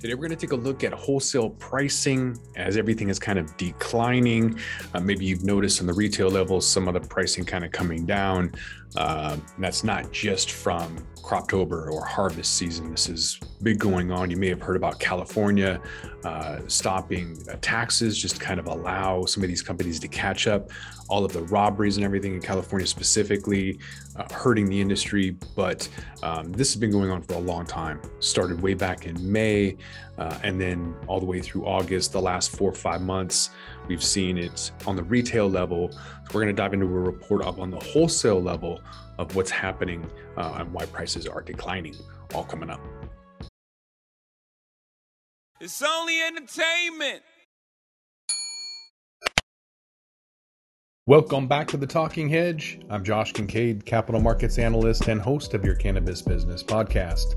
Today, we're going to take a look at wholesale pricing as everything is kind of declining. Uh, maybe you've noticed on the retail level some of the pricing kind of coming down. Uh, that's not just from Croptober or harvest season. This is big going on. You may have heard about California uh, stopping uh, taxes, just kind of allow some of these companies to catch up. All of the robberies and everything in California specifically uh, hurting the industry, but um, this has been going on for a long time. Started way back in May, uh, and then all the way through August. The last four or five months, we've seen it on the retail level. So we're going to dive into a report up on the wholesale level of what's happening uh, and why prices are declining. All coming up. It's only entertainment. Welcome back to the Talking Hedge. I'm Josh Kincaid, capital markets analyst and host of your cannabis business podcast.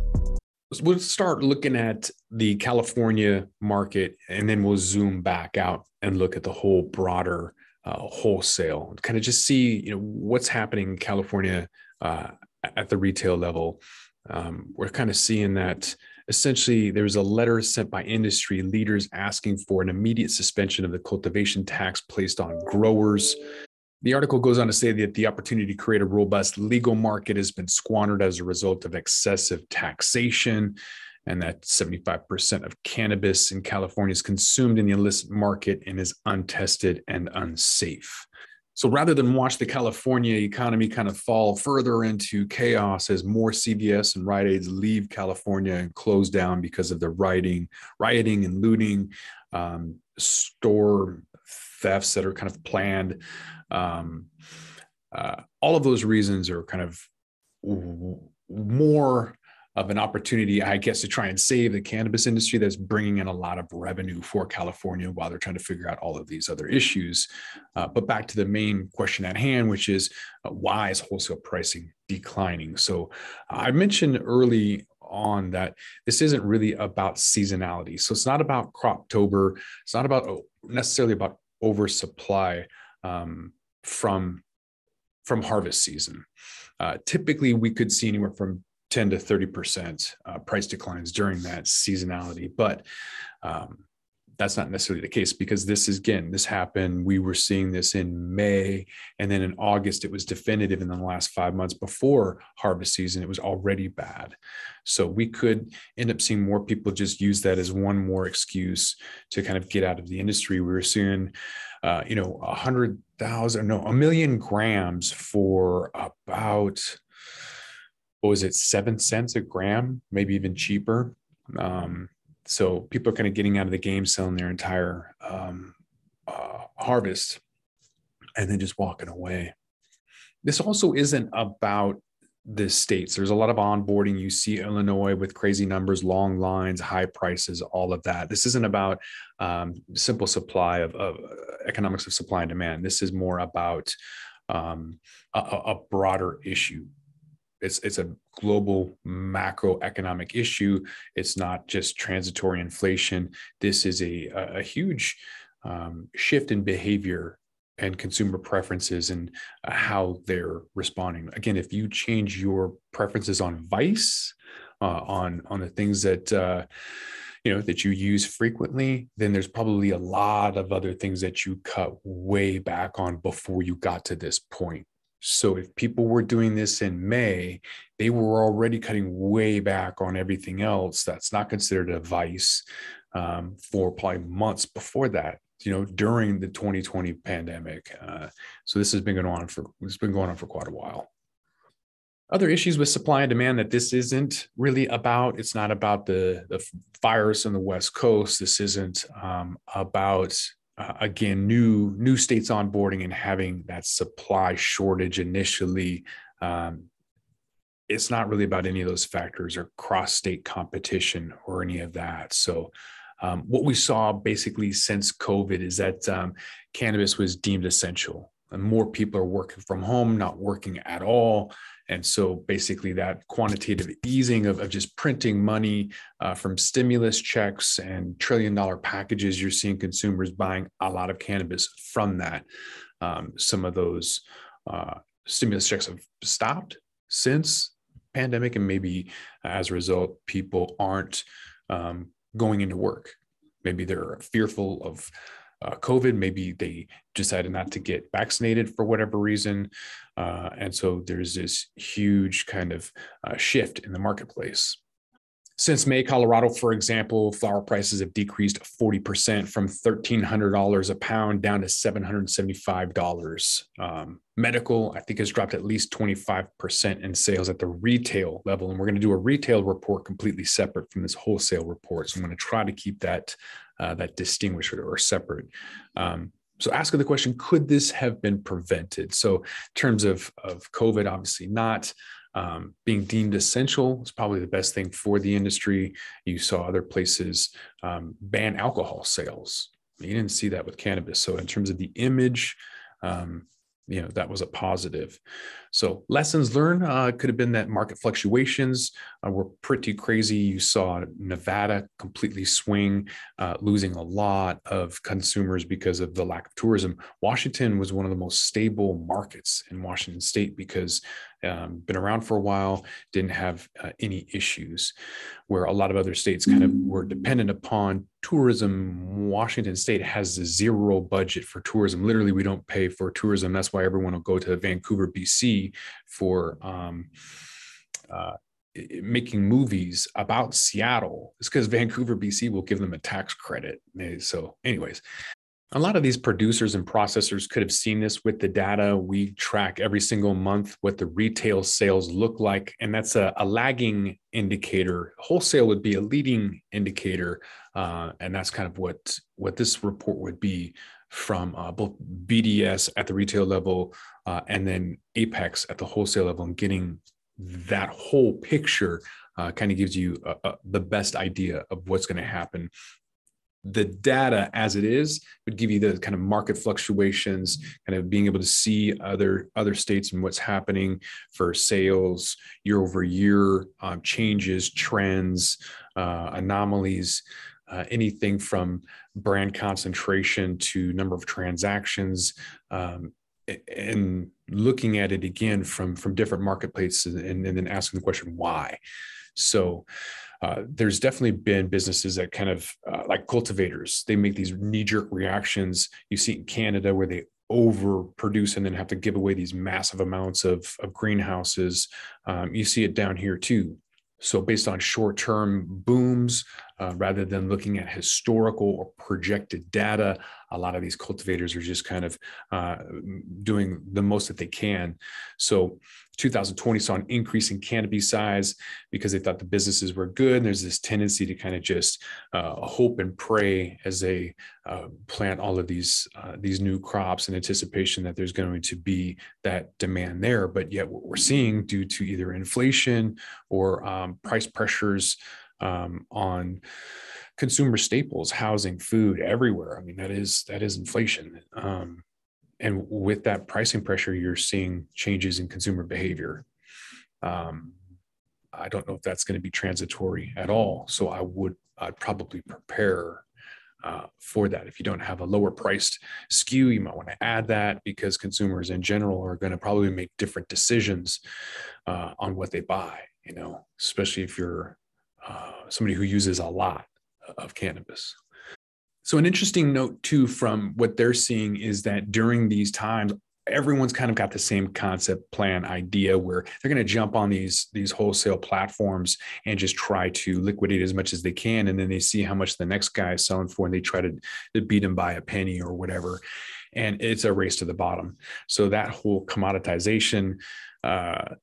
We'll start looking at the California market and then we'll zoom back out and look at the whole broader uh, wholesale, kind of just see you know what's happening in California uh, at the retail level. Um, we're kind of seeing that essentially there was a letter sent by industry leaders asking for an immediate suspension of the cultivation tax placed on growers. The article goes on to say that the opportunity to create a robust legal market has been squandered as a result of excessive taxation and that 75% of cannabis in California is consumed in the illicit market and is untested and unsafe. So rather than watch the California economy kind of fall further into chaos as more CVS and Rite Aids leave California and close down because of the rioting, rioting and looting, um, store thefts that are kind of planned, um, uh, all of those reasons are kind of more of an opportunity, I guess, to try and save the cannabis industry that's bringing in a lot of revenue for California while they're trying to figure out all of these other issues. Uh, but back to the main question at hand, which is uh, why is wholesale pricing declining? So I mentioned early on that this isn't really about seasonality. So it's not about Croptober. It's not about oh, necessarily about oversupply um, from from harvest season. Uh, typically, we could see anywhere from 10 to 30% uh, price declines during that seasonality. But um, that's not necessarily the case because this is again, this happened. We were seeing this in May, and then in August, it was definitive in the last five months before harvest season. It was already bad. So we could end up seeing more people just use that as one more excuse to kind of get out of the industry. We were seeing, uh, you know, a hundred thousand, no, a million grams for about what was it, seven cents a gram, maybe even cheaper. Um, so people are kind of getting out of the game, selling their entire um, uh, harvest, and then just walking away. This also isn't about the states. There's a lot of onboarding. You see Illinois with crazy numbers, long lines, high prices, all of that. This isn't about um, simple supply of, of, economics of supply and demand. This is more about um, a, a broader issue it's it's a global macroeconomic issue. It's not just transitory inflation. This is a a, huge um, shift in behavior and consumer preferences and how they're responding. Again, if you change your preferences on vice, uh, on on the things that uh, you know that you use frequently, then there's probably a lot of other things that you cut way back on before you got to this point. So if people were doing this in May, they were already cutting way back on everything else. That's not considered a vice um, for probably months before that. You know, during the 2020 pandemic. Uh, so this has been going on for it's been going on for quite a while. Other issues with supply and demand that this isn't really about. It's not about the the fires on the West Coast. This isn't um, about uh, again new new states onboarding and having that supply shortage initially um, it's not really about any of those factors or cross state competition or any of that. So um, what we saw basically since covid is that um, cannabis was deemed essential and more people are working from home not working at all and so basically, that quantitative easing of, of just printing money uh, from stimulus checks and trillion dollar packages, you're seeing consumers buying a lot of cannabis from that. Um, some of those uh, stimulus checks have stopped since pandemic, and maybe as a result, people aren't um, going into work. Maybe they're fearful of uh, COVID. Maybe they decided not to get vaccinated for whatever reason. Uh, and so there's this huge kind of uh, shift in the marketplace. Since May, Colorado, for example, flower prices have decreased 40% from $1,300 a pound down to $775. Um, medical, I think, has dropped at least 25% in sales at the retail level. And we're going to do a retail report completely separate from this wholesale report. So I'm going to try to keep that, uh, that distinguished or separate. Um, so asking the question, could this have been prevented? So in terms of, of COVID, obviously not. Um, being deemed essential is probably the best thing for the industry. You saw other places um, ban alcohol sales. You didn't see that with cannabis. So, in terms of the image, um, you know that was a positive so lessons learned uh, could have been that market fluctuations uh, were pretty crazy you saw nevada completely swing uh, losing a lot of consumers because of the lack of tourism washington was one of the most stable markets in washington state because um, been around for a while, didn't have uh, any issues. Where a lot of other states kind of were dependent upon tourism. Washington State has a zero budget for tourism. Literally, we don't pay for tourism. That's why everyone will go to Vancouver, BC, for um, uh, making movies about Seattle. It's because Vancouver, BC will give them a tax credit. So, anyways, a lot of these producers and processors could have seen this with the data. We track every single month what the retail sales look like, and that's a, a lagging indicator. Wholesale would be a leading indicator, uh, and that's kind of what what this report would be from uh, both BDS at the retail level uh, and then Apex at the wholesale level, and getting that whole picture uh, kind of gives you the best idea of what's going to happen. The data as it is would give you the kind of market fluctuations kind of being able to see other other states and what's happening for sales year over year um, changes trends uh, anomalies uh, anything from brand concentration to number of transactions um, and looking at it again from from different marketplaces and, and then asking the question why? So uh, there's definitely been businesses that kind of uh, like cultivators they make these knee-jerk reactions. You see in canada where they overproduce and then have to give away these massive amounts of, of greenhouses. Um, you see it down here too. So, based on short term booms, uh, rather than looking at historical or projected data, a lot of these cultivators are just kind of uh, doing the most that they can. So, 2020 saw an increase in canopy size because they thought the businesses were good. And there's this tendency to kind of just uh, hope and pray as they uh, plant all of these uh, these new crops in anticipation that there's going to be that demand there. But yet, what we're seeing due to either inflation or um, price pressures um, on consumer staples, housing, food, everywhere. I mean, that is that is inflation. Um, and with that pricing pressure, you're seeing changes in consumer behavior. Um, I don't know if that's going to be transitory at all. So I would I'd probably prepare uh, for that. If you don't have a lower priced SKU, you might want to add that because consumers in general are going to probably make different decisions uh, on what they buy. You know, especially if you're uh, somebody who uses a lot of cannabis. So, an interesting note, too, from what they're seeing is that during these times, everyone's kind of got the same concept plan idea where they're going to jump on these these wholesale platforms and just try to liquidate as much as they can. And then they see how much the next guy is selling for and they try to, to beat him by a penny or whatever. And it's a race to the bottom. So that whole commoditization uh,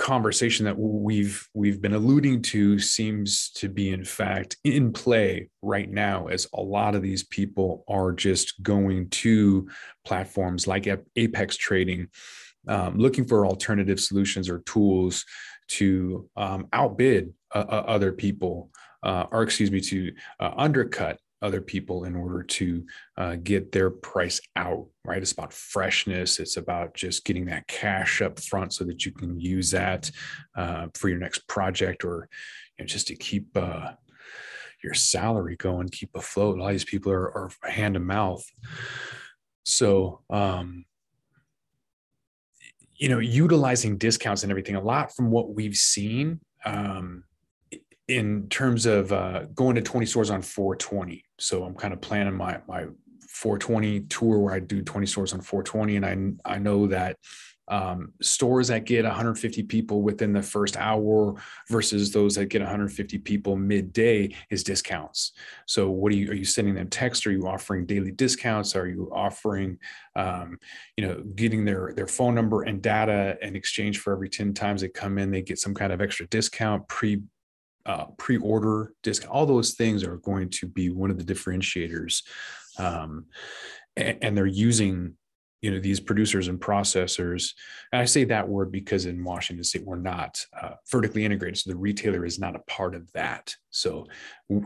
conversation that we've we've been alluding to seems to be in fact in play right now as a lot of these people are just going to platforms like apex trading um, looking for alternative solutions or tools to um, outbid uh, uh other people uh, or excuse me to uh, undercut other people in order to uh, get their price out right? It's about freshness. It's about just getting that cash up front so that you can use that uh, for your next project or you know, just to keep uh, your salary going keep afloat. A lot of these people are, are hand to mouth. So um, you know utilizing discounts and everything a lot from what we've seen um, in terms of uh, going to 20 stores on 420. So I'm kind of planning my my 420 tour where I do 20 stores on 420, and I I know that um, stores that get 150 people within the first hour versus those that get 150 people midday is discounts. So what are you are you sending them text? Are you offering daily discounts? Are you offering um, you know getting their their phone number and data in exchange for every 10 times they come in they get some kind of extra discount pre uh, pre-order discount all those things are going to be one of the differentiators um, and, and they're using you know these producers and processors. And i say that word because in washington state we're not uh, vertically integrated so the retailer is not a part of that. So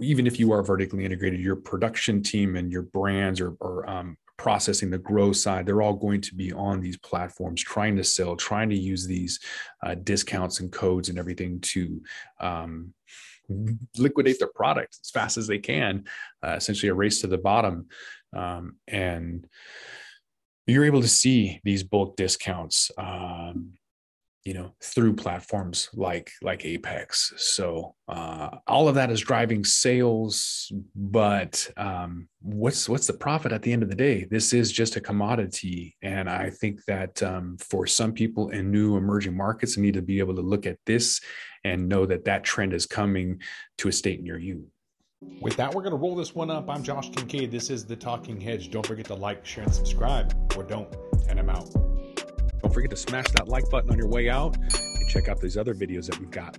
even if you are vertically integrated your production team and your brands or, or um, processing the grow side they're all going to be on these platforms trying to sell trying to use these uh, discounts and codes and everything to um, liquidate their product as fast as they can uh, essentially a race to the bottom. Um, and you're able to see these bulk discounts um, you know through platforms like like apex so uh, all of that is driving sales but um, what's what's the profit at the end of the day this is just a commodity and i think that um, for some people in new emerging markets need to be able to look at this and know that that trend is coming to a state near you with that, we're going to roll this one up. I'm Josh Kincaid. This is The Talking Hedge. Don't forget to like, share, and subscribe, or don't, and I'm out. Don't forget to smash that like button on your way out and check out these other videos that we've got.